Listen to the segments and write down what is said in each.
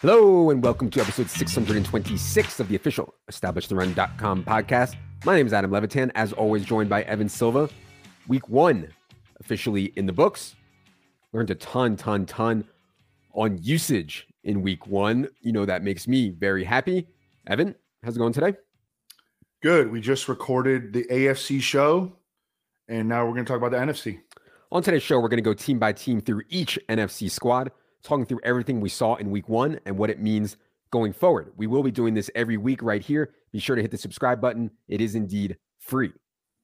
Hello, and welcome to episode 626 of the official EstablishTheRun.com podcast. My name is Adam Levitan, as always, joined by Evan Silva. Week one officially in the books. Learned a ton, ton, ton on usage in week one. You know, that makes me very happy. Evan, how's it going today? Good. We just recorded the AFC show, and now we're going to talk about the NFC. On today's show, we're going to go team by team through each NFC squad talking through everything we saw in week one and what it means going forward. We will be doing this every week right here. Be sure to hit the subscribe button. It is indeed free.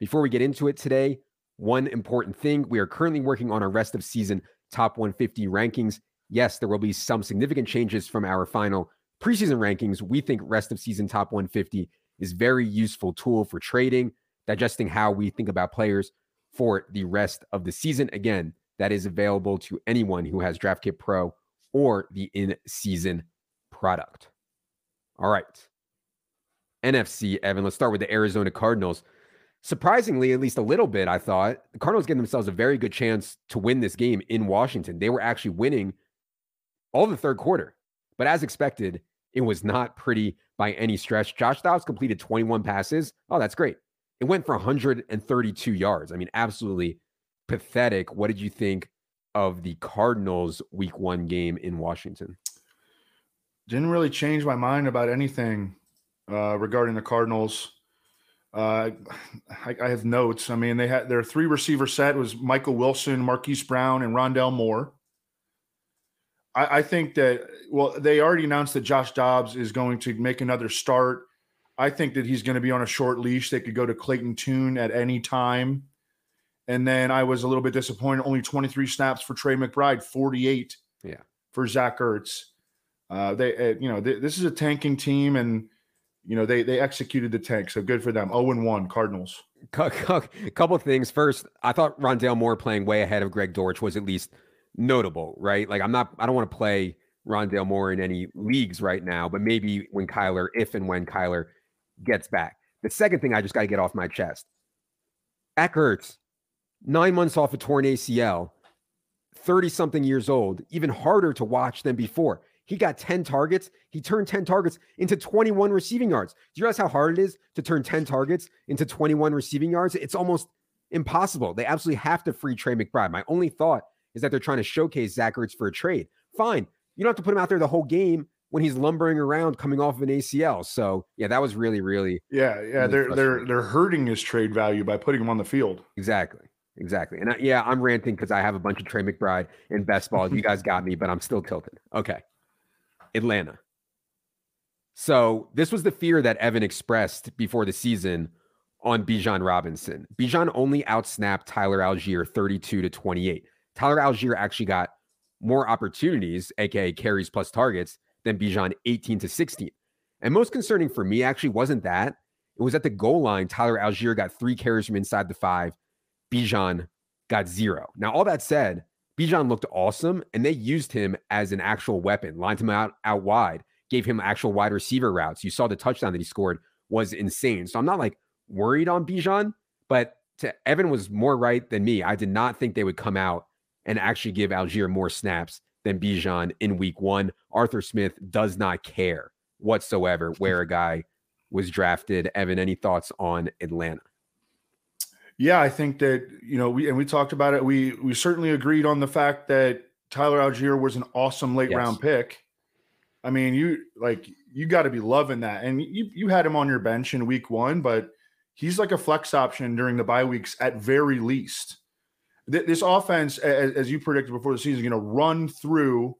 Before we get into it today, one important thing we are currently working on our rest of season top 150 rankings. Yes, there will be some significant changes from our final preseason rankings. We think rest of season top 150 is very useful tool for trading, digesting how we think about players for the rest of the season. Again, that is available to anyone who has DraftKit Pro or the in season product. All right. NFC, Evan, let's start with the Arizona Cardinals. Surprisingly, at least a little bit, I thought the Cardinals gave themselves a very good chance to win this game in Washington. They were actually winning all the third quarter, but as expected, it was not pretty by any stretch. Josh Dobbs completed 21 passes. Oh, that's great. It went for 132 yards. I mean, absolutely pathetic. What did you think of the Cardinals week one game in Washington? Didn't really change my mind about anything uh, regarding the Cardinals. Uh, I, I, have notes. I mean, they had their three receiver set was Michael Wilson, Marquise Brown, and Rondale Moore. I, I think that well, they already announced that Josh Dobbs is going to make another start. I think that he's going to be on a short leash. They could go to Clayton Tune at any time. And then I was a little bit disappointed. Only 23 snaps for Trey McBride, 48 yeah. for Zach Ertz. Uh, they, uh, you know, they, this is a tanking team, and you know they they executed the tank, so good for them. 0 and one Cardinals. A couple of things. First, I thought Rondale Moore playing way ahead of Greg Dortch was at least notable, right? Like I'm not, I don't want to play Rondale Moore in any leagues right now, but maybe when Kyler, if and when Kyler gets back. The second thing I just got to get off my chest. Zach Ertz nine months off a torn ACL, 30 something years old, even harder to watch than before. He got 10 targets. He turned 10 targets into 21 receiving yards. Do you realize how hard it is to turn 10 targets into 21 receiving yards? It's almost impossible. They absolutely have to free Trey McBride. My only thought is that they're trying to showcase Zach Ertz for a trade. Fine. You don't have to put him out there the whole game when he's lumbering around coming off of an ACL. So yeah, that was really, really yeah, yeah. Really they're they're they're hurting his trade value by putting him on the field. Exactly. Exactly. And I, yeah, I'm ranting because I have a bunch of Trey McBride in best ball. you guys got me, but I'm still tilted. Okay. Atlanta. So this was the fear that Evan expressed before the season on Bijan Robinson. Bijan only outsnapped Tyler Allgeier 32 to 28. Tyler Allgeier actually got more opportunities, aka carries plus targets, than Bijan 18 to 16. And most concerning for me actually wasn't that. It was at the goal line. Tyler Allgeier got three carries from inside the five Bijan got zero. Now, all that said, Bijan looked awesome, and they used him as an actual weapon, lined him out out wide, gave him actual wide receiver routes. You saw the touchdown that he scored was insane. So I'm not like worried on Bijan, but to Evan was more right than me. I did not think they would come out and actually give Allgeier more snaps than Bijan in week one. Arthur Smith does not care whatsoever where a guy was drafted. Evan, any thoughts on Atlanta? Yeah, I think that you know we and we talked about it. We we certainly agreed on the fact that Tyler Allgeier was an awesome late yes. round pick. I mean, you like you got to be loving that, and you you had him on your bench in week one, but he's like a flex option during the bye weeks at very least. This offense, as you predicted before the season, is going to run through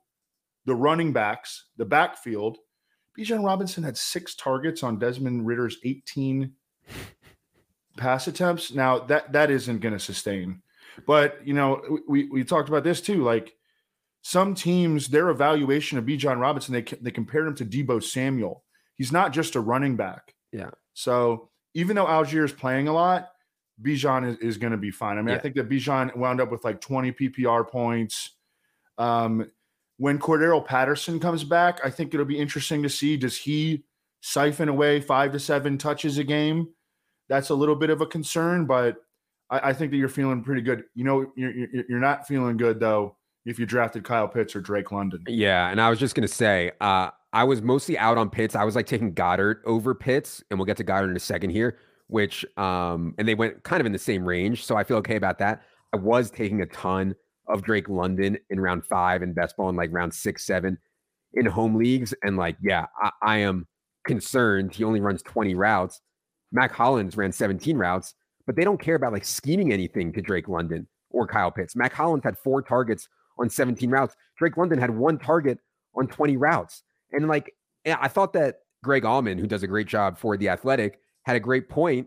the running backs, the backfield. Bijan Robinson had six targets on Desmond Ridder's 18 pass attempts. Now that that isn't going to sustain. But you know, we we talked about this too. Like some teams, their evaluation of Bijan Robinson, they they compared him to Deebo Samuel. He's not just a running back. Yeah. So even though Allgeier is playing a lot, Bijan is, is going to be fine. I mean, yeah. I think that Bijan wound up with like 20 PPR points. Um, when Cordarrelle Patterson comes back, I think it'll be interesting to see does he siphon away five to seven touches a game? That's a little bit of a concern, but I, I think that you're feeling pretty good. You know, you're, you're, not feeling good though if you drafted Kyle Pitts or Drake London. Yeah, and I was just gonna say, uh, I was mostly out on Pitts. I was like taking Goedert over Pitts, and we'll get to Goedert in a second here. Which, um, and they went kind of in the same range, so I feel okay about that. I was taking a ton of Drake London in round five and best ball in like round six, seven in home leagues, and like, yeah, I, I am concerned. He only runs 20 routes. Mack Hollins ran 17 routes, but they don't care about like scheming anything to Drake London or Kyle Pitts. Mack Hollins had four targets on 17 routes. Drake London had one target on 20 routes. And like, eh, I thought that Greg Auman, who does a great job for The Athletic, had a great point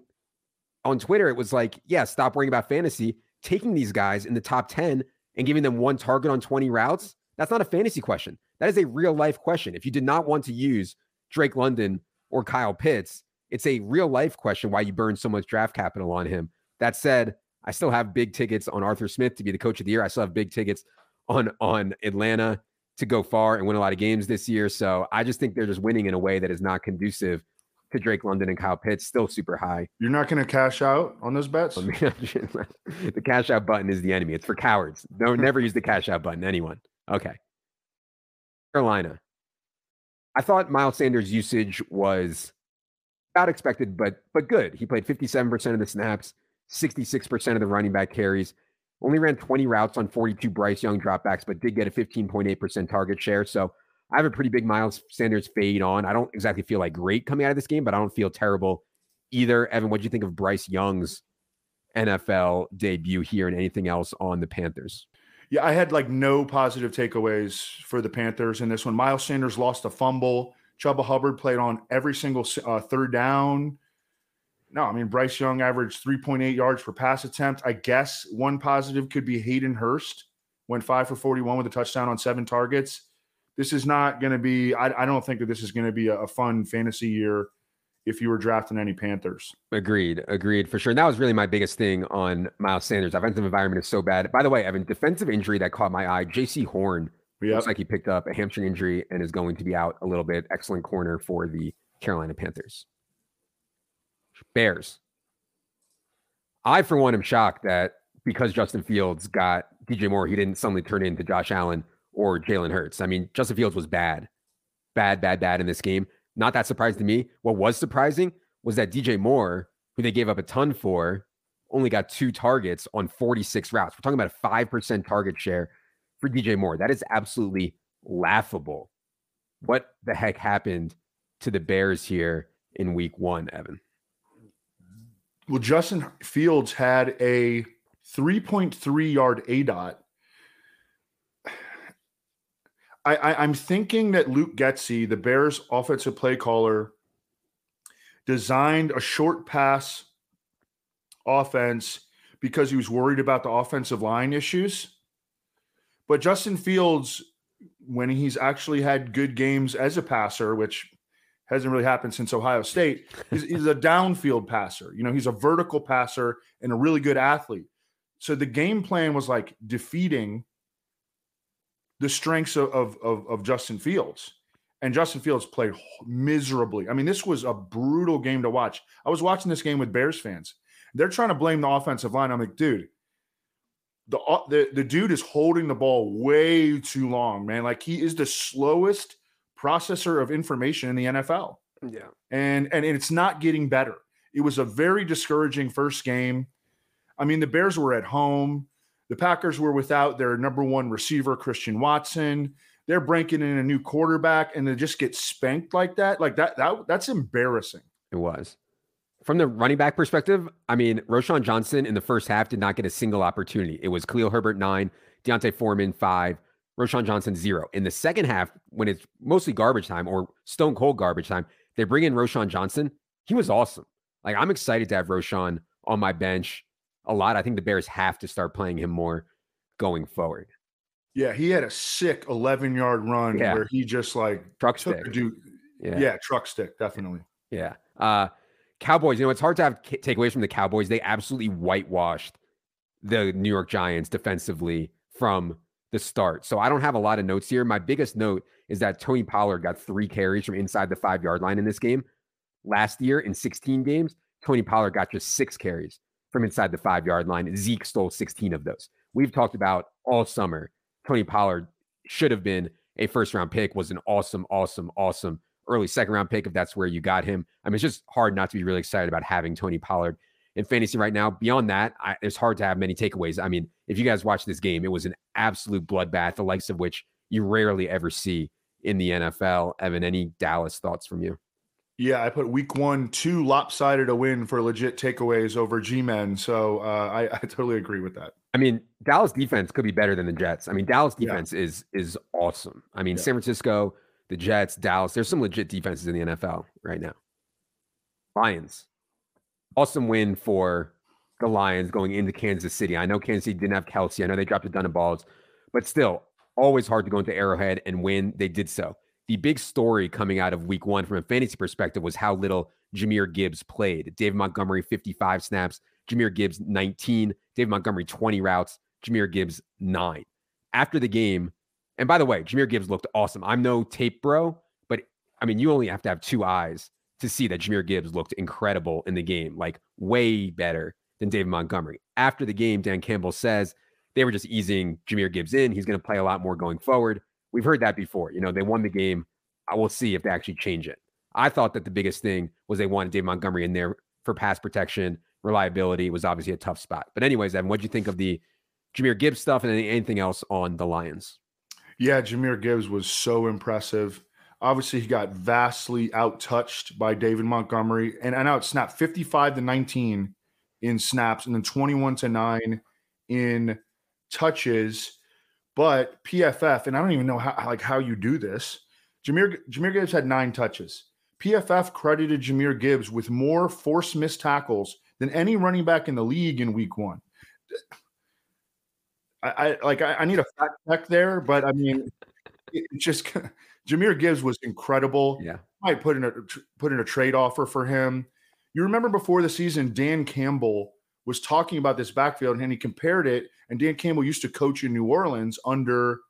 on Twitter. It was like, yeah, stop worrying about fantasy. Taking these guys in the top 10 and giving them one target on 20 routes, that's not a fantasy question. That is a real life question. If you did not want to use Drake London or Kyle Pitts, it's a real life question why you burn so much draft capital on him. That said, I still have big tickets on Arthur Smith to be the coach of the year. I still have big tickets on on Atlanta to go far and win a lot of games this year. So I just think they're just winning in a way that is not conducive to Drake London and Kyle Pitts. Still super high. You're not going to cash out on those bets. the cash out button is the enemy. It's for cowards. No, hmm. never use the cash out button. Anyone? Okay. Carolina. I thought Miles Sanders' usage was about expected, but but good. He played 57% of the snaps, 66% of the running back carries. Only ran 20 routes on 42 Bryce Young dropbacks, but did get a 15.8% target share. So I have a pretty big Miles Sanders fade on. I don't exactly feel like great coming out of this game, but I don't feel terrible either. Evan, what do you think of Bryce Young's NFL debut here and anything else on the Panthers? Yeah, I had like no positive takeaways for the Panthers in this one. Miles Sanders lost a fumble. Chuba Hubbard played on every single uh, third down. No, I mean Bryce Young averaged 3.8 yards per pass attempt. I guess one positive could be Hayden Hurst went five for 41 with a touchdown on seven targets. This is not going to be. I, I, don't think that this is going to be a, a, fun fantasy year if you were drafting any Panthers. Agreed, agreed for sure. And that was really my biggest thing on Miles Sanders. Offensive environment is so bad. By the way, Evan, defensive injury that caught my eye. Jaycee Horn yep. looks like he picked up a hamstring injury and is going to be out a little bit. Excellent corner for the Carolina Panthers. Bears. I, for one, am shocked that because Justin Fields got DJ Moore, he didn't suddenly turn into Josh Allen or Jalen Hurts. I mean, Justin Fields was bad, bad, bad, bad in this game. Not that surprised to me. What was surprising was that DJ Moore, who they gave up a ton for, only got two targets on 46 routes. We're talking about a 5% target share for DJ Moore. That is absolutely laughable. What the heck happened to the Bears here in week one, Evan? Well, Justin Fields had a 3.3 yard ADOT. I, I, I'm thinking that Luke Getsy, the Bears offensive play caller, designed a short pass offense because he was worried about the offensive line issues. But Justin Fields, when he's actually had good games as a passer, which hasn't really happened since Ohio State. He's, he's, a downfield passer. You know, he's a vertical passer and a really good athlete. So the game plan was like defeating the strengths of, of, of, of Justin Fields. And Justin Fields played miserably. I mean, this was a brutal game to watch. I was watching this game with Bears fans. They're trying to blame the offensive line. I'm like, dude, the, uh, the, the dude is holding the ball way too long, man. Like he is the slowest processor of information in the NFL. Yeah. And and it's not getting better. It was a very discouraging first game. I mean, the Bears were at home. The Packers were without their number one receiver, Christian Watson. They're breaking in a new quarterback and they just get spanked like that. Like that, that that's embarrassing. It was. From the running back perspective, I mean, Roschon Johnson in the first half did not get a single opportunity. It was Khalil Herbert nine, D'Onta Foreman five, Roschon Johnson zero. In the second half, when it's mostly garbage time or stone cold garbage time, they bring in Roschon Johnson. He was awesome. Like I'm excited to have Roschon on my bench a lot. I think the Bears have to start playing him more going forward. Yeah, he had a sick 11 yard run yeah. where he just like truck stick. Dude, yeah. yeah, truck stick, definitely. Yeah. Uh, Cowboys, you know, it's hard to have takeaways from the Cowboys. They absolutely whitewashed the New York Giants defensively from the start. So I don't have a lot of notes here. My biggest note is that Tony Pollard got three carries from inside the five yard line in this game. Last year in 16 games, Tony Pollard got just six carries from inside the five yard line. Zeke stole 16 of those. We've talked about all summer Tony Pollard should have been a first round pick, was an awesome, awesome, awesome early second round pick if that's where you got him. I mean, it's just hard not to be really excited about having Tony Pollard in fantasy right now. Beyond that, I, it's hard to have many takeaways. I mean, if you guys watch this game, it was an absolute bloodbath, the likes of which you rarely ever see in the NFL. Evan, any Dallas thoughts from you? Yeah, I put week one, two lopsided a win for legit takeaways over G Men. So uh, I, I, totally agree with that. I mean, Dallas defense could be better than the Jets. I mean, Dallas defense yeah. is is awesome. I mean, yeah. San Francisco, the Jets, Dallas. There's some legit defenses in the NFL right now. Lions, awesome win for the Lions going into Kansas City. I know Kansas City didn't have Kelce. I know they dropped a ton of balls, but still, always hard to go into Arrowhead and win. They did so. The big story coming out of week one from a fantasy perspective was how little Jahmyr Gibbs played. David Montgomery, 55 snaps. Jahmyr Gibbs, 19. David Montgomery, 20 routes. Jahmyr Gibbs, nine. After the game, and by the way, Jahmyr Gibbs looked awesome. I'm no tape bro, but I mean, you only have to have two eyes to see that Jahmyr Gibbs looked incredible in the game, like way better than David Montgomery. After the game, Dan Campbell says they were just easing Jahmyr Gibbs in. He's going to play a lot more going forward. We've heard that before. You know, they won the game. I will see if they actually change it. I thought that the biggest thing was they wanted David Montgomery in there for pass protection, reliability was obviously a tough spot. But anyways, Evan, what do you think of the Jahmyr Gibbs stuff and anything else on the Lions? Yeah, Jahmyr Gibbs was so impressive. Obviously, he got vastly outtouched by David Montgomery, and I know it snapped 55 to 19 in snaps, and then 21 to 9 in touches. But PFF, and I don't even know how like how you do this. Jahmyr Jahmyr Gibbs had nine touches. PFF credited Jahmyr Gibbs with more forced missed tackles than any running back in the league in Week One. I, I like I, I, need a fact check there, but I mean, it just Jahmyr Gibbs was incredible. Yeah, I might put in a put in a trade offer for him. You remember before the season, Dan Campbell was talking about this backfield and he compared it. And Dan Campbell used to coach in New Orleans under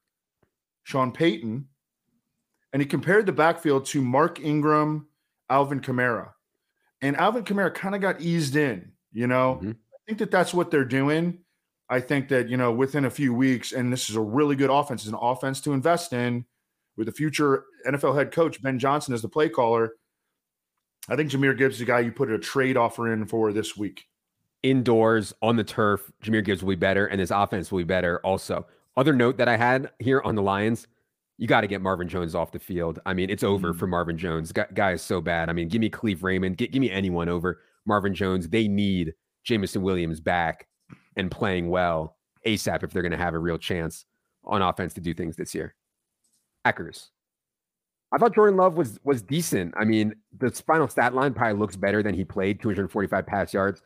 Sean Payton. And he compared the backfield to Mark Ingram, Alvin Kamara. And Alvin Kamara kind of got eased in, you know. Mm-hmm. I think that that's what they're doing. I think that, you know, within a few weeks, and this is a really good offense, it's an offense to invest in with the future NFL head coach, Ben Johnson, as the play caller. I think Jahmyr Gibbs is the guy you put a trade offer in for this week. Indoors on the turf, Jahmyr Gibbs will be better, and his offense will be better also. Other note that I had here on the Lions, you got to get Marvin Jones off the field. I mean, it's over mm. for Marvin Jones. Guy, guy, is so bad. I mean, give me Kalif Raymond, give, give me anyone over Marvin Jones. They need Jameson Williams back and playing well ASAP if they're going to have a real chance on offense to do things this year. Packers. I thought Jordan Love was was decent. I mean, the final stat line probably looks better than he played 245 pass yards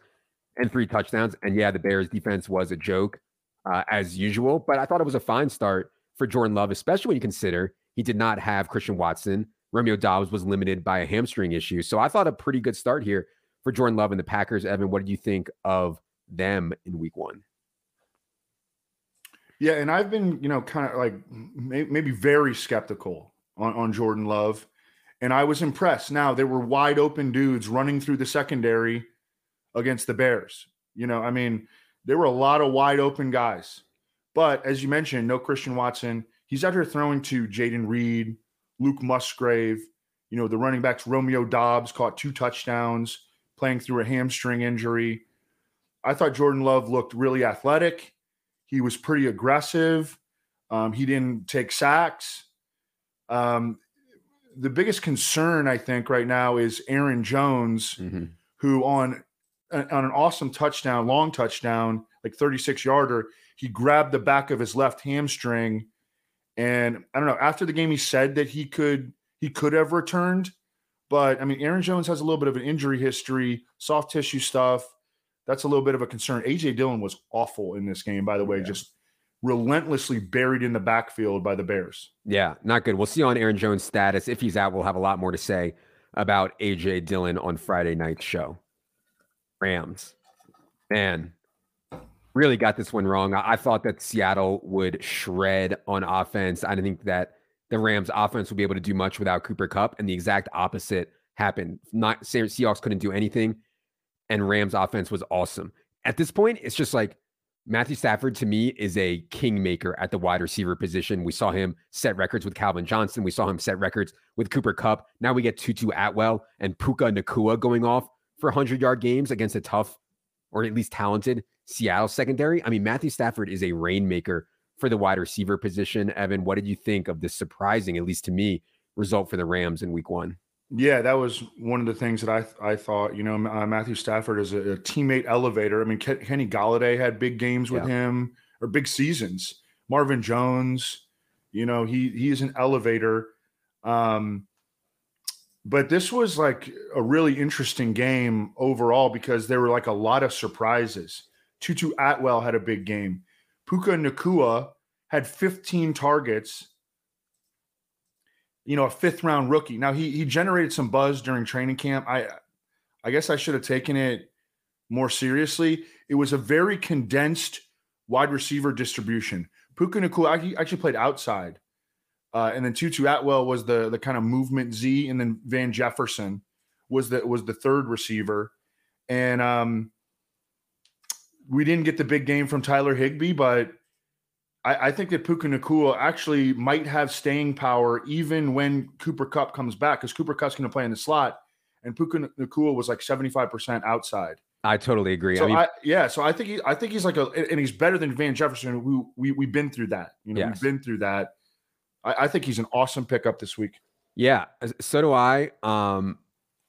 and three touchdowns. And yeah, the Bears defense was a joke uh, as usual, but I thought it was a fine start for Jordan Love, especially when you consider he did not have Christian Watson. Romeo Doubs was limited by a hamstring issue. So I thought a pretty good start here for Jordan Love and the Packers. Evan, what did you think of them in week one? Yeah, and I've been, you know, kind of like maybe very skeptical on, on Jordan Love. And I was impressed. Now, there were wide open dudes running through the secondary against the Bears. You know, I mean, there were a lot of wide open guys. But as you mentioned, no Christian Watson. He's out here throwing to Jayden Reed, Luke Musgrave, you know, the running backs, Romeo Doubs caught two touchdowns playing through a hamstring injury. I thought Jordan Love looked really athletic. He was pretty aggressive. Um, he didn't take sacks. Um, the biggest concern, I think, right now is Aaron Jones, mm-hmm. who on on an awesome touchdown, long touchdown, like 36 yarder, he grabbed the back of his left hamstring. And I don't know, after the game, he said that he could he could have returned. But I mean, Aaron Jones has a little bit of an injury history, soft tissue stuff. That's a little bit of a concern. AJ Dillon was awful in this game, by the way, yeah. just relentlessly buried in the backfield by the Bears. Yeah, not good. We'll see on Aaron Jones' status. If he's out, we'll have a lot more to say about AJ Dillon on Friday night's show. Rams. Man, really got this one wrong. I, I, thought that Seattle would shred on offense. I didn't think that the Rams offense would be able to do much without Cooper Kupp, and the exact opposite happened. Not Seahawks couldn't do anything, and Rams offense was awesome. At this point, it's just like Matthew Stafford to me is a kingmaker at the wide receiver position. We saw him set records with Calvin Johnson. We saw him set records with Cooper Kupp. Now we get Tutu Atwell and Puka Nacua going off for 100 yard games against a tough or at least talented Seattle secondary. I mean, Matthew Stafford is a rainmaker for the wide receiver position. Evan, what did you think of the surprising, at least to me, result for the Rams in week one? Yeah, that was one of the things that I I thought. You know, uh, Matthew Stafford is a, a, teammate elevator. I mean, Kenny Golladay had big games with yeah. him or big seasons. Marvin Jones, you know, he he is an elevator. Um, but this was like a really interesting game overall because there were like a lot of surprises. Tutu Atwell had a big game. Puka Nacua had 15 targets you know, a fifth round rookie. Now he he generated some buzz during training camp. I I guess I should have taken it more seriously. It was a very condensed wide receiver distribution. Puka Nacua actually played outside. Uh, and then Tutu Atwell was the the kind of movement Z, and then Van Jefferson was the was the third receiver. And um, we didn't get the big game from Tyler Higbee, but I, I think that Puka Nacua actually might have staying power even when Cooper Kupp comes back because Cooper Kupp's going to play in the slot, and Puka Nacua was like seventy five percent outside. I totally agree. So I mean, I, yeah, so I think he, I think he's like a, and he's better than Van Jefferson. Who we we've been through that. You know, yes. we've been through that. I, I, think he's an awesome pickup this week. Yeah, so do I. Um,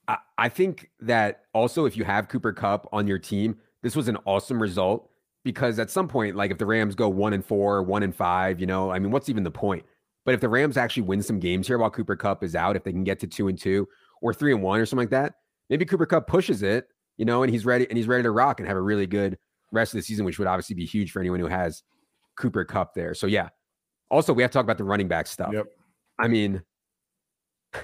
I, I think that also if you have Cooper Kupp on your team, this was an awesome result because at some point, like if the Rams go one and four, one and five, you know, I mean, what's even the point? But if the Rams actually win some games here while Cooper Kupp is out, if they can get to two and two or three and one or something like that, maybe Cooper Kupp pushes it, you know, and he's ready and he's ready to rock and have a really good rest of the season, which would obviously be huge for anyone who has Cooper Kupp there. So yeah. Also, we have to talk about the running back stuff. Yep. I mean, I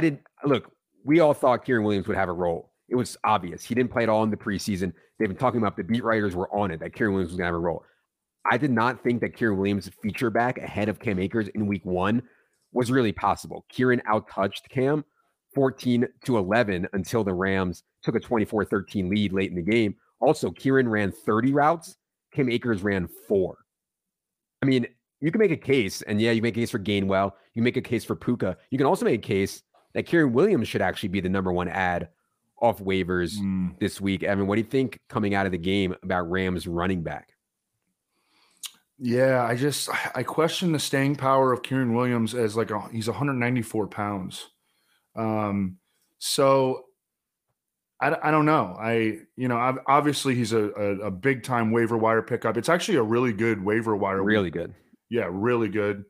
did look, we all thought Kyren Williams would have a role. It was obvious. He didn't play at all in the preseason. They've been talking about the beat writers were on it that Kyren Williams was going to have a role. I did not think that Kyren Williams' feature back ahead of Cam Akers in week one was really possible. Kyren outtouched Cam 14 to 11 until the Rams took a 24 13 lead late in the game. Also, Kyren ran 30 routes, Cam Akers ran four. I mean, you can make a case, and yeah, you make a case for Gainwell, you make a case for Puka. You can also make a case that Kyren Williams should actually be the number one ad off waivers mm. this week. Evan, what do you think coming out of the game about Rams running back? Yeah, I just I question the staying power of Kyren Williams as like a, he's 194 pounds. Um, so I, I don't know. I you know I've, obviously he's a, a, a big time waiver wire pickup. It's actually a really good waiver wire. Really good. Yeah, really good.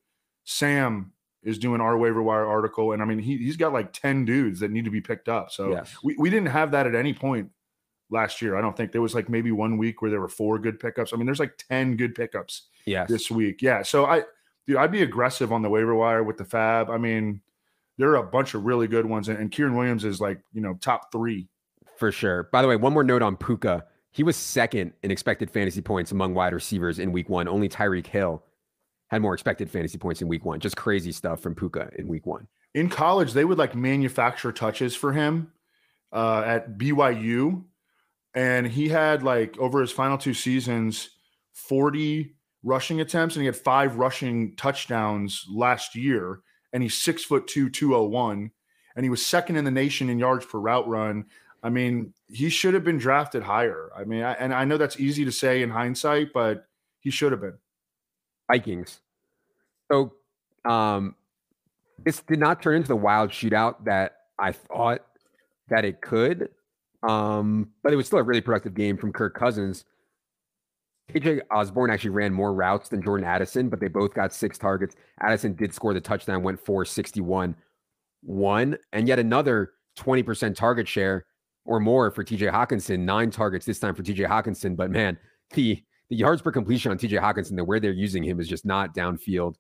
Sam is doing our waiver wire article, and I mean he he's got like ten dudes that need to be picked up. So yes. we we didn't have that at any point last year. I don't think there was like maybe one week where there were four good pickups. I mean, there's like ten good pickups. Yes. this week. Yeah, so I dude, I'd be aggressive on the waiver wire with the FAAB. I mean, there are a bunch of really good ones, and, and Kyren Williams is like you know top three for sure. By the way, one more note on Puka. He was second in expected fantasy points among wide receivers in week one. Only Tyreek Hill had more expected fantasy points in week one. Just crazy stuff from Puka in week one. In college, they would like manufacture touches for him uh, at BYU. And he had like over his final two seasons, 40 rushing attempts, and he had five rushing touchdowns last year. And he's six foot two, 201. And he was second in the nation in yards per route run. I mean, he should have been drafted higher. I mean, I, and I know that's easy to say in hindsight, but he should have been. Vikings. So um, this did not turn into the wild shootout that I thought that it could. Um, but it was still a really productive game from Kirk Cousins. KJ Osborn actually ran more routes than Jordan Addison, but they both got six targets. Addison did score the touchdown, went 461 1, and yet another 20% target share or more for TJ Hockenson, nine targets this time for TJ Hockenson. But man, the the yards per completion on TJ Hockenson, the where they're using him is just not downfield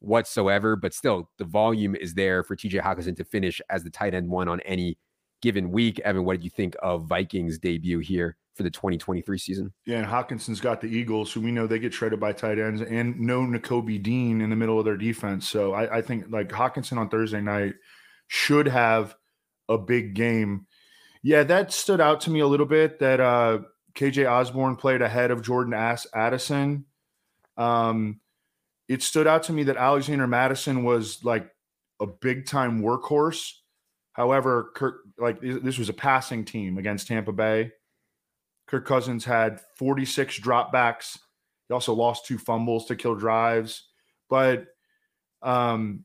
whatsoever. But still, the volume is there for TJ Hockenson to finish as the tight end one on any given week. Evan, what did you think of Vikings debut here for the 2023 season? Yeah, and Hockenson's got the Eagles, so we know they get shredded by tight ends, and no Nakobe Dean in the middle of their defense. So I, I think like Hockenson on Thursday night should have a big game. Yeah, that stood out to me a little bit that uh KJ Osborn played ahead of Jordan Addison. Um, it stood out to me that Alexander Mattison was like a big time workhorse. However, Kirk, like this was a passing team against Tampa Bay. Kirk Cousins had 46 dropbacks. He also lost two fumbles to kill drives. But um,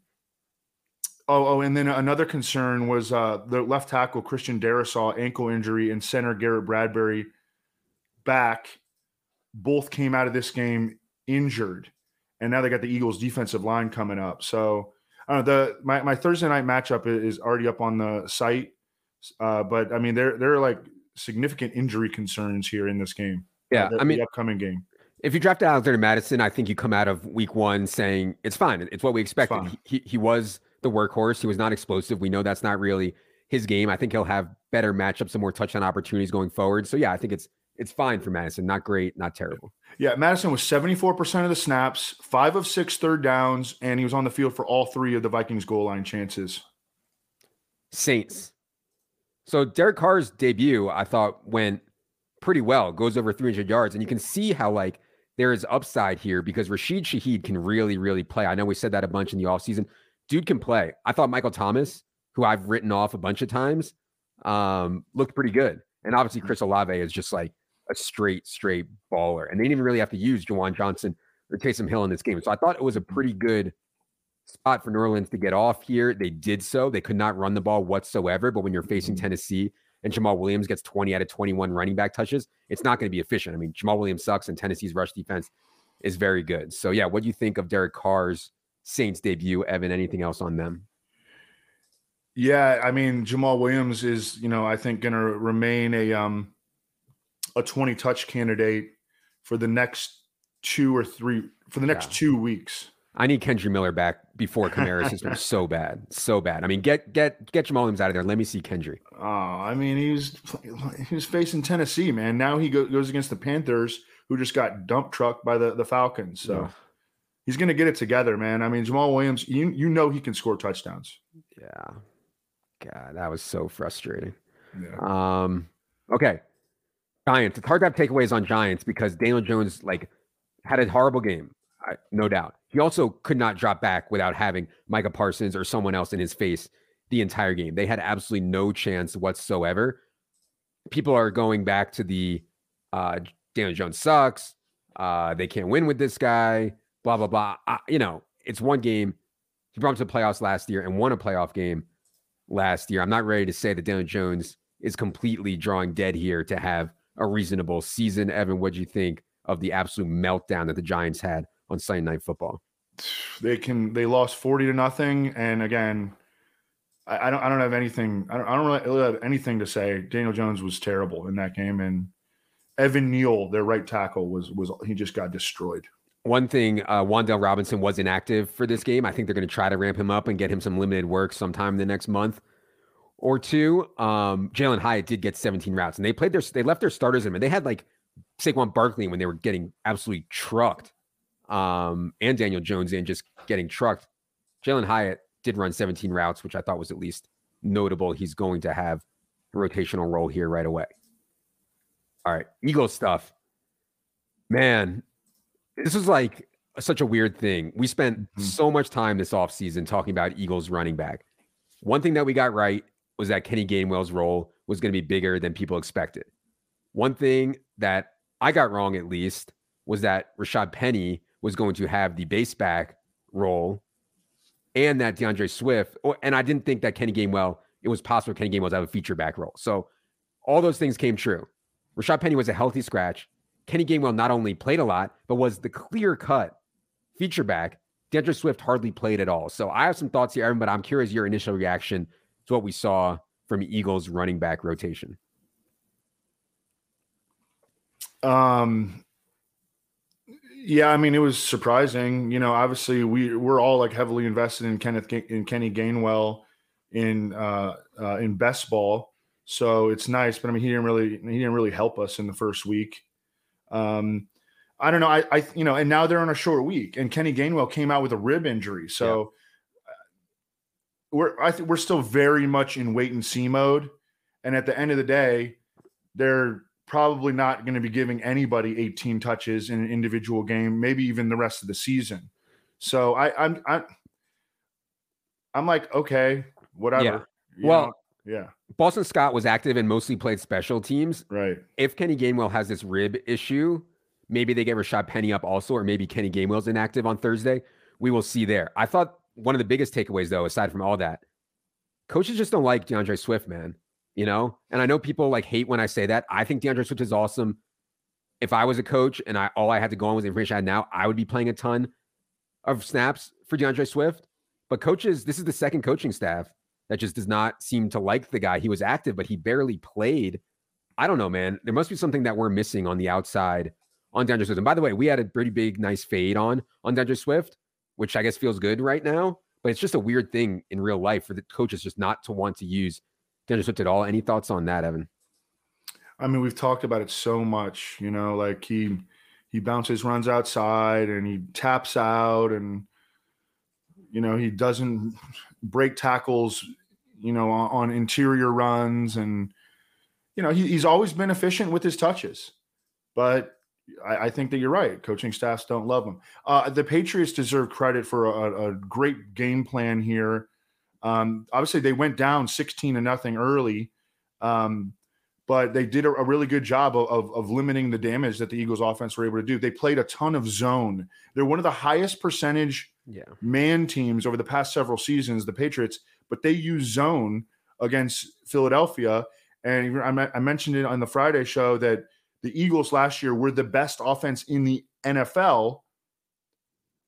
oh, oh, and then another concern was uh, the left tackle Christian Darrisaw ankle injury and center Garrett Bradbury back. Both came out of this game injured, and now they got the Eagles' defensive line coming up. So uh, the my, my Thursday night matchup is already up on the site, uh, but I mean there there are like significant injury concerns here in this game. Yeah, the, I mean upcoming game. If you drafted Alexander Mattison, I think you come out of Week One saying it's fine. It's what we expected. He, he was the workhorse. He was not explosive. We know that's not really his game. I think he'll have better matchups and more touchdown opportunities going forward. So yeah, I think it's it's fine for Mattison. Not great, not terrible. Yeah, Mattison was 74% of the snaps, five of six third downs, and he was on the field for all three of the Vikings goal line chances. Saints. So Derek Carr's debut, I thought, went pretty well, goes over 300 yards. And you can see how, like, there is upside here because Rashid Shaheed can really, really play. I know we said that a bunch in the offseason. Dude can play. I thought Michael Thomas, who I've written off a bunch of times, um, looked pretty good. And obviously, Chris Olave is just like a straight, straight baller. And they didn't even really have to use Juwan Johnson or Taysom Hill in this game. So I thought it was a pretty good spot for New Orleans to get off here. They did so. They could not run the ball whatsoever. But when you're facing mm-hmm. Tennessee and Jamaal Williams gets 20 out of 21 running back touches, it's not going to be efficient. I mean, Jamaal Williams sucks, and Tennessee's rush defense is very good. So, yeah, what do you think of Derek Carr's Saints debut? Evan, anything else on them? Yeah, I mean, Jamaal Williams is, you know, I think going to remain a um a 20 touch candidate for the next two or three for the next yeah. two weeks. I need Kendre Miller back before Kamara's system so bad, so bad. I mean, get get get Jamaal Williams out of there. Let me see Kendre. Oh, I mean, he's he's facing Tennessee, man. Now he go, goes against the Panthers, who just got dump trucked by the the Falcons. So yeah. he's going to get it together, man. I mean, Jamaal Williams, you you know he can score touchdowns. Yeah, God, that was so frustrating. Yeah. Um. Okay, Giants. It's hard to have takeaways on Giants because Daniel Jones like had a horrible game, no doubt. He also could not drop back without having Micah Parsons or someone else in his face the entire game. They had absolutely no chance whatsoever. People are going back to the uh, Daniel Jones sucks. Uh, they can't win with this guy. Blah blah blah. I, you know, it's one game. He brought him to the playoffs last year and won a playoff game last year. I'm not ready to say that Daniel Jones is completely drawing dead here to have a reasonable season. Evan, what do you think of the absolute meltdown that the Giants had on Sunday Night Football? They can. They lost forty to nothing, and again, I, I don't. I don't have anything. I don't, I don't really have anything to say. Daniel Jones was terrible in that game, and Evan Neal, their right tackle, was was he just got destroyed. One thing, uh, Wan'Dale Robinson was inactive for this game. I think they're going to try to ramp him up and get him some limited work sometime in the next month or two. Um, Jalin Hyatt did get 17 routes, and they played their they left their starters in, and they had like Saquon Barkley when they were getting absolutely trucked, um, and Daniel Jones in just getting trucked. Jalin Hyatt did run 17 routes, which I thought was at least notable. He's going to have a rotational role here right away. All right, Eagles stuff. Man, this is like such a weird thing. We spent mm-hmm. so much time this offseason talking about Eagles running back. One thing that we got right was that Kenny Gainwell's role was going to be bigger than people expected. One thing that I got wrong, at least, was that Rashad Penny was going to have the base back role and that DeAndre Swift, or, and I didn't think that Kenny Gainwell, it was possible Kenny Gainwell to have a feature back role. So all those things came true. Rashad Penny was a healthy scratch. Kenny Gainwell not only played a lot, but was the clear cut feature back. D'Andre Swift hardly played at all. So I have some thoughts here, but I'm curious your initial reaction to what we saw from Eagles running back rotation? Um, yeah, I mean, it was surprising. You know, obviously we we're all like heavily invested in Kenneth in Kenny Gainwell in uh, uh, in best ball, so it's nice. But I mean, he didn't really he didn't really help us in the first week. Um, I don't know. I, I you know, and now they're on a short week, and Kenny Gainwell came out with a rib injury, so we're I think we're still very much in wait and see mode. And at the end of the day, they're probably not going to be giving anybody 18 touches in an individual game, maybe even the rest of the season. So I, I'm I'm I'm like, okay, whatever. Yeah. well, know? yeah. Boston Scott was active and mostly played special teams. Right. If Kenny Gainwell has this rib issue, maybe they get Rashad Penny up also, or maybe Kenny Gainwell's inactive on Thursday. We will see there. I thought one of the biggest takeaways, though, aside from all that, coaches just don't like DeAndre Swift, man. You know, and I know people like hate when I say that. I think DeAndre Swift is awesome. If I was a coach and I all I had to go on was the information I had now, I would be playing a ton of snaps for DeAndre Swift. But coaches, this is the second coaching staff that just does not seem to like the guy. He was active, but he barely played. I don't know, man. There must be something that we're missing on the outside on DeAndre Swift. And by the way, we had a pretty big, nice fade on on DeAndre Swift, which I guess feels good right now. But it's just a weird thing in real life for the coaches just not to want to use D'Andre Swift at all. Any thoughts on that, Evan? I mean, we've talked about it so much. You know, like he he bounces runs outside and he taps out and you know he doesn't break tackles. You know, on, on interior runs and you know he, he's always been efficient with his touches, but I, I, think that you're right. Coaching staffs don't love him. Uh, the Patriots deserve credit for a, a great game plan here. Um, obviously, they went down 16 to nothing early, um, but they did a, a really good job of, of, of, limiting the damage that the Eagles' offense were able to do. They played a ton of zone. They're one of the highest percentage yeah. man teams over the past several seasons, the Patriots, but they use zone against Philadelphia. And I, I mentioned it on the Friday show that the Eagles last year were the best offense in the NFL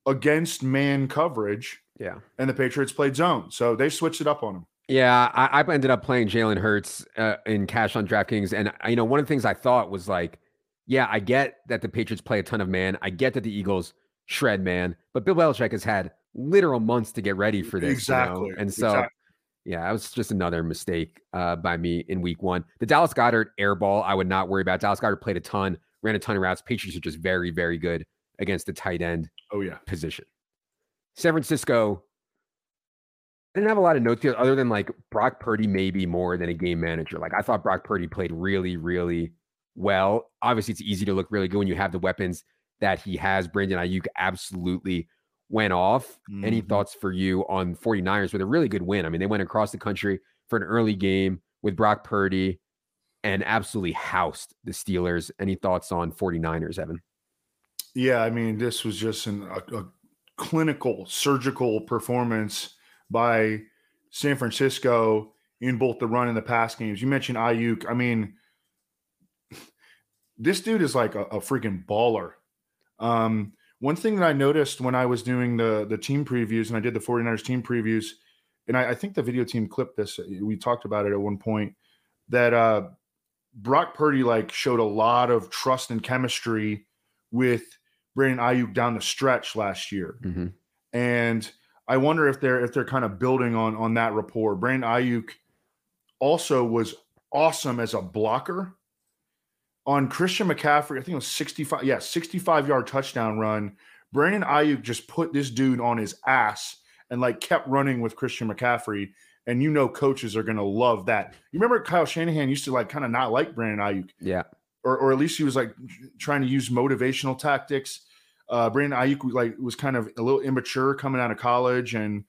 against man coverage. Yeah. And the Patriots played zone. So they switched it up on them. Yeah, I, I ended up playing Jalen Hurts uh, in cash on DraftKings, and you know one of the things I thought was like, yeah, I get that the Patriots play a ton of man. I get that the Eagles shred man, but Bill Belichick has had literal months to get ready for this. Exactly, you know? and so exactly. Yeah, that was just another mistake uh, by me in Week One. The Dallas Goedert airball, I would not worry about. Dallas Goedert played a ton, ran a ton of routes. Patriots are just very, very good against the tight end. Oh yeah, position. San Francisco I didn't have a lot of notes here other than like Brock Purdy maybe more than a game manager. Like I thought Brock Purdy played really, really well. Obviously, it's easy to look really good when you have the weapons that he has. Brandon Aiyuk absolutely went off. Mm-hmm. Any thoughts for you on 49ers with a really good win? I mean, they went across the country for an early game with Brock Purdy and absolutely housed the Steelers. Any thoughts on 49ers, Evan? Yeah, I mean, this was just an, a, a clinical, surgical performance by San Francisco in both the run and the pass games. You mentioned Aiyuk. I mean, this dude is like a, a freaking baller. Um, one thing that I noticed when I was doing the the team previews and I did the 49ers team previews, and I, I think the video team clipped this. We talked about it at one point that uh, Brock Purdy like showed a lot of trust and chemistry with Brandon Aiyuk down the stretch last year. Mm-hmm. And I wonder if they're if they're kind of building on on that rapport. Brandon Aiyuk also was awesome as a blocker on Christian McCaffrey. I think it was 65, yeah, 65 yard touchdown run. Brandon Aiyuk just put this dude on his ass and like kept running with Christian McCaffrey. And you know, coaches are going to love that. You remember Kyle Shanahan used to like kind of not like Brandon Aiyuk. Yeah. Or, or at least he was like trying to use motivational tactics uh, Brandon Aiyuk like was kind of a little immature coming out of college, and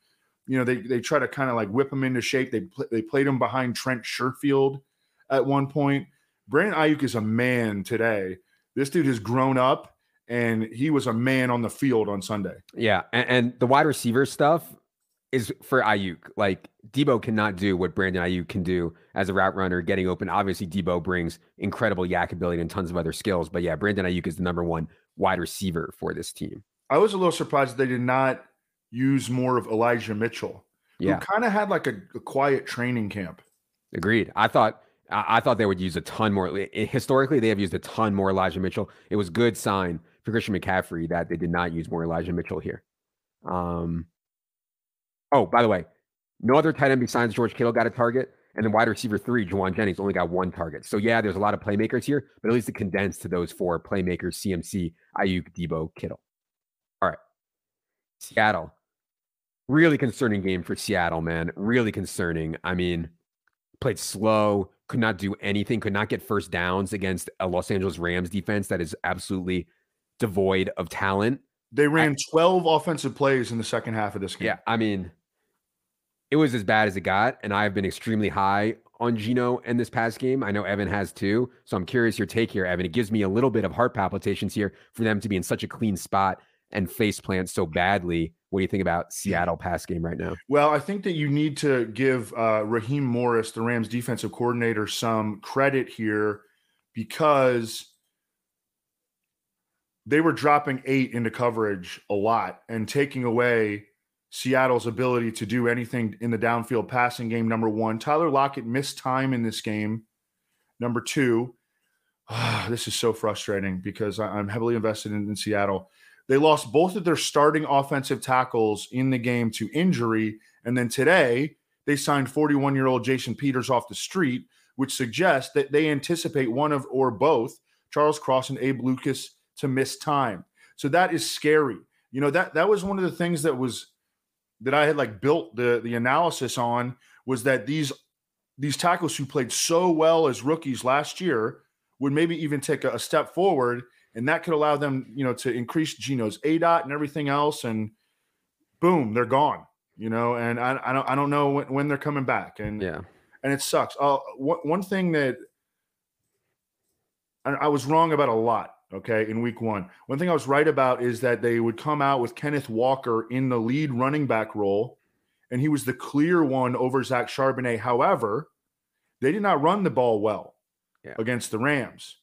you know they they try to kind of like whip him into shape. They pl- they played him behind Trent Sherfield at one point. Brandon Aiyuk is a man today. This dude has grown up, and he was a man on the field on Sunday. Yeah, and, and the wide receiver stuff is for Aiyuk. Like Deebo cannot do what Brandon Aiyuk can do as a route runner, getting open. Obviously, Deebo brings incredible YAC ability and tons of other skills. But yeah, Brandon Aiyuk is the number one wide receiver for this team. I was a little surprised they did not use more of Elijah Mitchell, yeah. who kind of had like a, a, quiet training camp. Agreed. I thought I thought they would use a ton more. Historically, they have used a ton more Elijah Mitchell. It was good sign for Christian McCaffrey that they did not use more Elijah Mitchell here. Um. Oh, by the way, no other tight end besides George Kittle got a target. And then wide receiver three, Jauan Jennings, only got one target. So yeah, there's a lot of playmakers here, but at least it condensed to those four playmakers: CMC, Aiyuk, Deebo, Kittle. All right, Seattle. Really concerning game for Seattle, man. Really concerning. I mean, played slow. Could not do anything, could not get first downs against a Los Angeles Rams defense that is absolutely devoid of talent. They ran I, 12 offensive plays in the second half of this game. Yeah, I mean, it was as bad as it got, and I've been extremely high on Geno in this past game. I know Evan has too. So I'm curious your take here, Evan. It gives me a little bit of heart palpitations here for them to be in such a clean spot and face plant so badly. What do you think about Seattle pass game right now? Well, I think that you need to give uh, Raheem Morris, the Rams defensive coordinator, some credit here because they were dropping eight into coverage a lot and taking away Seattle's ability to do anything in the downfield passing game. Number one, Tyler Lockett missed time in this game. Number two, oh, this is so frustrating because I'm heavily invested in, in Seattle. They lost both of their starting offensive tackles in the game to injury. And then today, they signed 41 year old Jason Peters off the street, which suggests that they anticipate one of or both Charles Cross and Abe Lucas to miss time. So that is scary. You know, that that was one of the things that was that I had like built the the analysis on was that these these tackles who played so well as rookies last year would maybe even take a, a step forward and that could allow them, you know, to increase Geno's ADOT and everything else. And boom, they're gone. You know, and I, I don't I don't know when, when they're coming back. And yeah, and it sucks. Uh, one, one thing that I was wrong about a lot. Okay, in week one, one thing I was right about is that they would come out with Kenneth Walker in the lead running back role, and he was the clear one over Zach Charbonnet. However, they did not run the ball well yeah. against the Rams.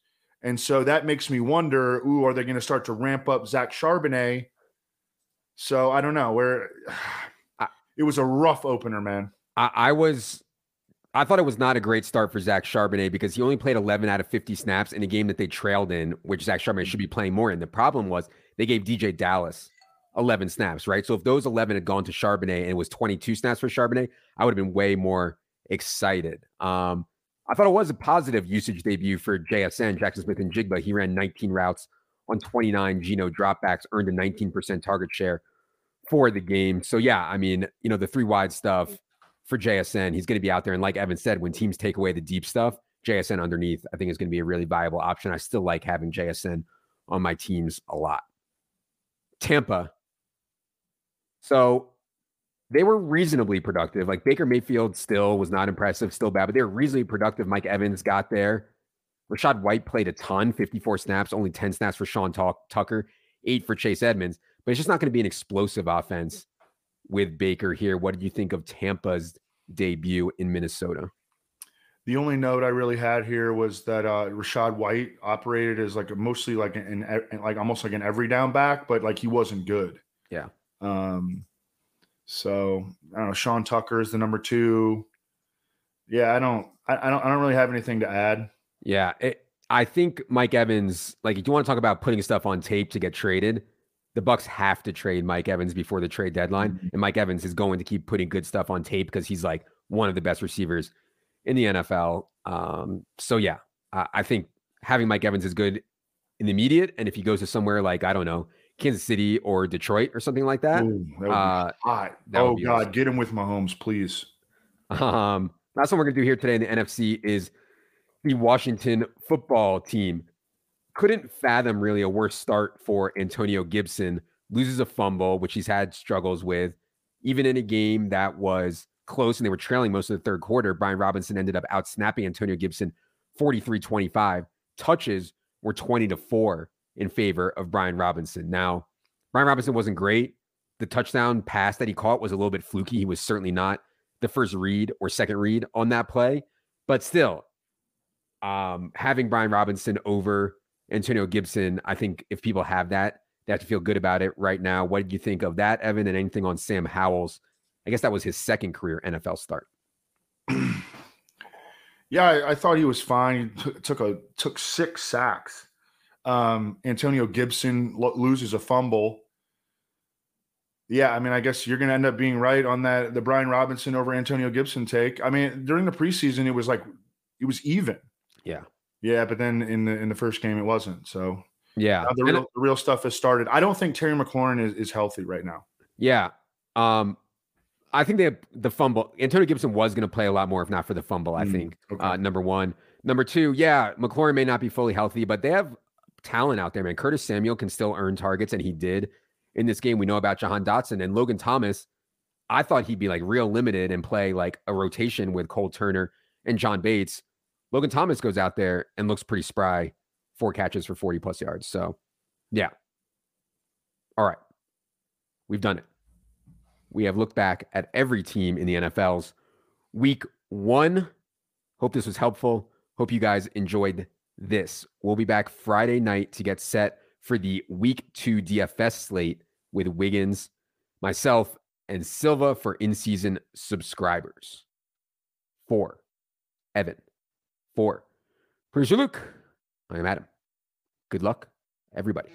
And so that makes me wonder, ooh, are they going to start to ramp up Zach Charbonnet? So I don't know. Where it was a rough opener, man. I, I, was I thought it was not a great start for Zach Charbonnet because he only played 11 out of 50 snaps in a game that they trailed in, which Zach Charbonnet should be playing more in. The problem was they gave DeeJay Dallas 11 snaps, right? So if those 11 had gone to Charbonnet and it was 22 snaps for Charbonnet, I would have been way more excited. Um, I thought it was a positive usage debut for JSN, Jackson Smith-Njigba. He ran 19 routes on 29 Geno dropbacks, earned a 19% target share for the game. So, yeah, I mean, you know, the three wide stuff for JSN, he's going to be out there. And like Evan said, when teams take away the deep stuff, JSN underneath, I think is going to be a really viable option. I still like having JSN on my teams a lot. Tampa. So they were reasonably productive. Like Baker Mayfield still was not impressive, still bad, but they were reasonably productive. Mike Evans got there. Rachaad White played a ton, 54 snaps, only 10 snaps for Sean Tucker, eight for Chase Edmonds. But it's just not going to be an explosive offense with Baker here. What did you think of Tampa's debut in Minnesota? The only note I really had here was that uh, Rachaad White operated as like a, mostly like an, an like almost like an every down back, but like he wasn't good. Yeah. Um, so I don't know. Sean Tucker is the number two. Yeah, I don't, I, I don't, I don't really have anything to add. Yeah, it, I think Mike Evans. Like, if you want to talk about putting stuff on tape to get traded, the Bucs have to trade Mike Evans before the trade deadline, mm-hmm. and Mike Evans is going to keep putting good stuff on tape because he's like one of the best receivers in the NFL. Um, so yeah, I, I think having Mike Evans is good in the immediate, and if he goes to somewhere like I don't know Kansas City or Detroit or something like that. Ooh, that uh, that oh God, awesome. get him with Mahomes, please. Um, last one we're gonna do here today in the NFC is the Washington football team. Couldn't fathom really a worse start for Antonio Gibson. Loses a fumble, which he's had struggles with, even in a game that was close and they were trailing most of the third quarter. Brian Robinson ended up out snapping Antonio Gibson 43 25. Touches were 20 to 4 in favor of Brian Robinson. Now, Brian Robinson wasn't great. The touchdown pass that he caught was a little bit fluky. He was certainly not the first read or second read on that play, but still, um, having Brian Robinson over Antonio Gibson, I think if people have that, they have to feel good about it right now. What did you think of that, Evan, and anything on Sam Howell's? I guess that was his second career NFL start. yeah, I, I, thought he was fine. He t- took a took six sacks. Um, Antonio Gibson lo- loses a fumble. Yeah, I mean, I guess you're going to end up being right on that the Brian Robinson over Antonio Gibson take. I mean, during the preseason, it was like it was even. Yeah, yeah, but then in the in the first game, it wasn't. So yeah, the real, the real stuff has started. I don't think Terry McLaurin is, is healthy right now. Yeah, um, I think they have the fumble. Antonio Gibson was going to play a lot more if not for the fumble. I mm, think okay. uh, number one, number two, yeah, McLaurin may not be fully healthy, but they have talent out there, man. Curtis Samuel can still earn targets, and he did in this game. We know about Jahan Dotson and Logan Thomas. I thought he'd be like real limited and play like a rotation with Cole Turner and John Bates. Logan Thomas goes out there and looks pretty spry, four catches for 40 plus yards. So, yeah. All right. We've done it. We have looked back at every team in the NFL's week one. Hope this was helpful. Hope you guys enjoyed this. We'll be back Friday night to get set for the week two DFS slate with Wiggins, myself, and Silva for in season subscribers. For Evan. For producer Luke, I am Adam. Good luck, everybody.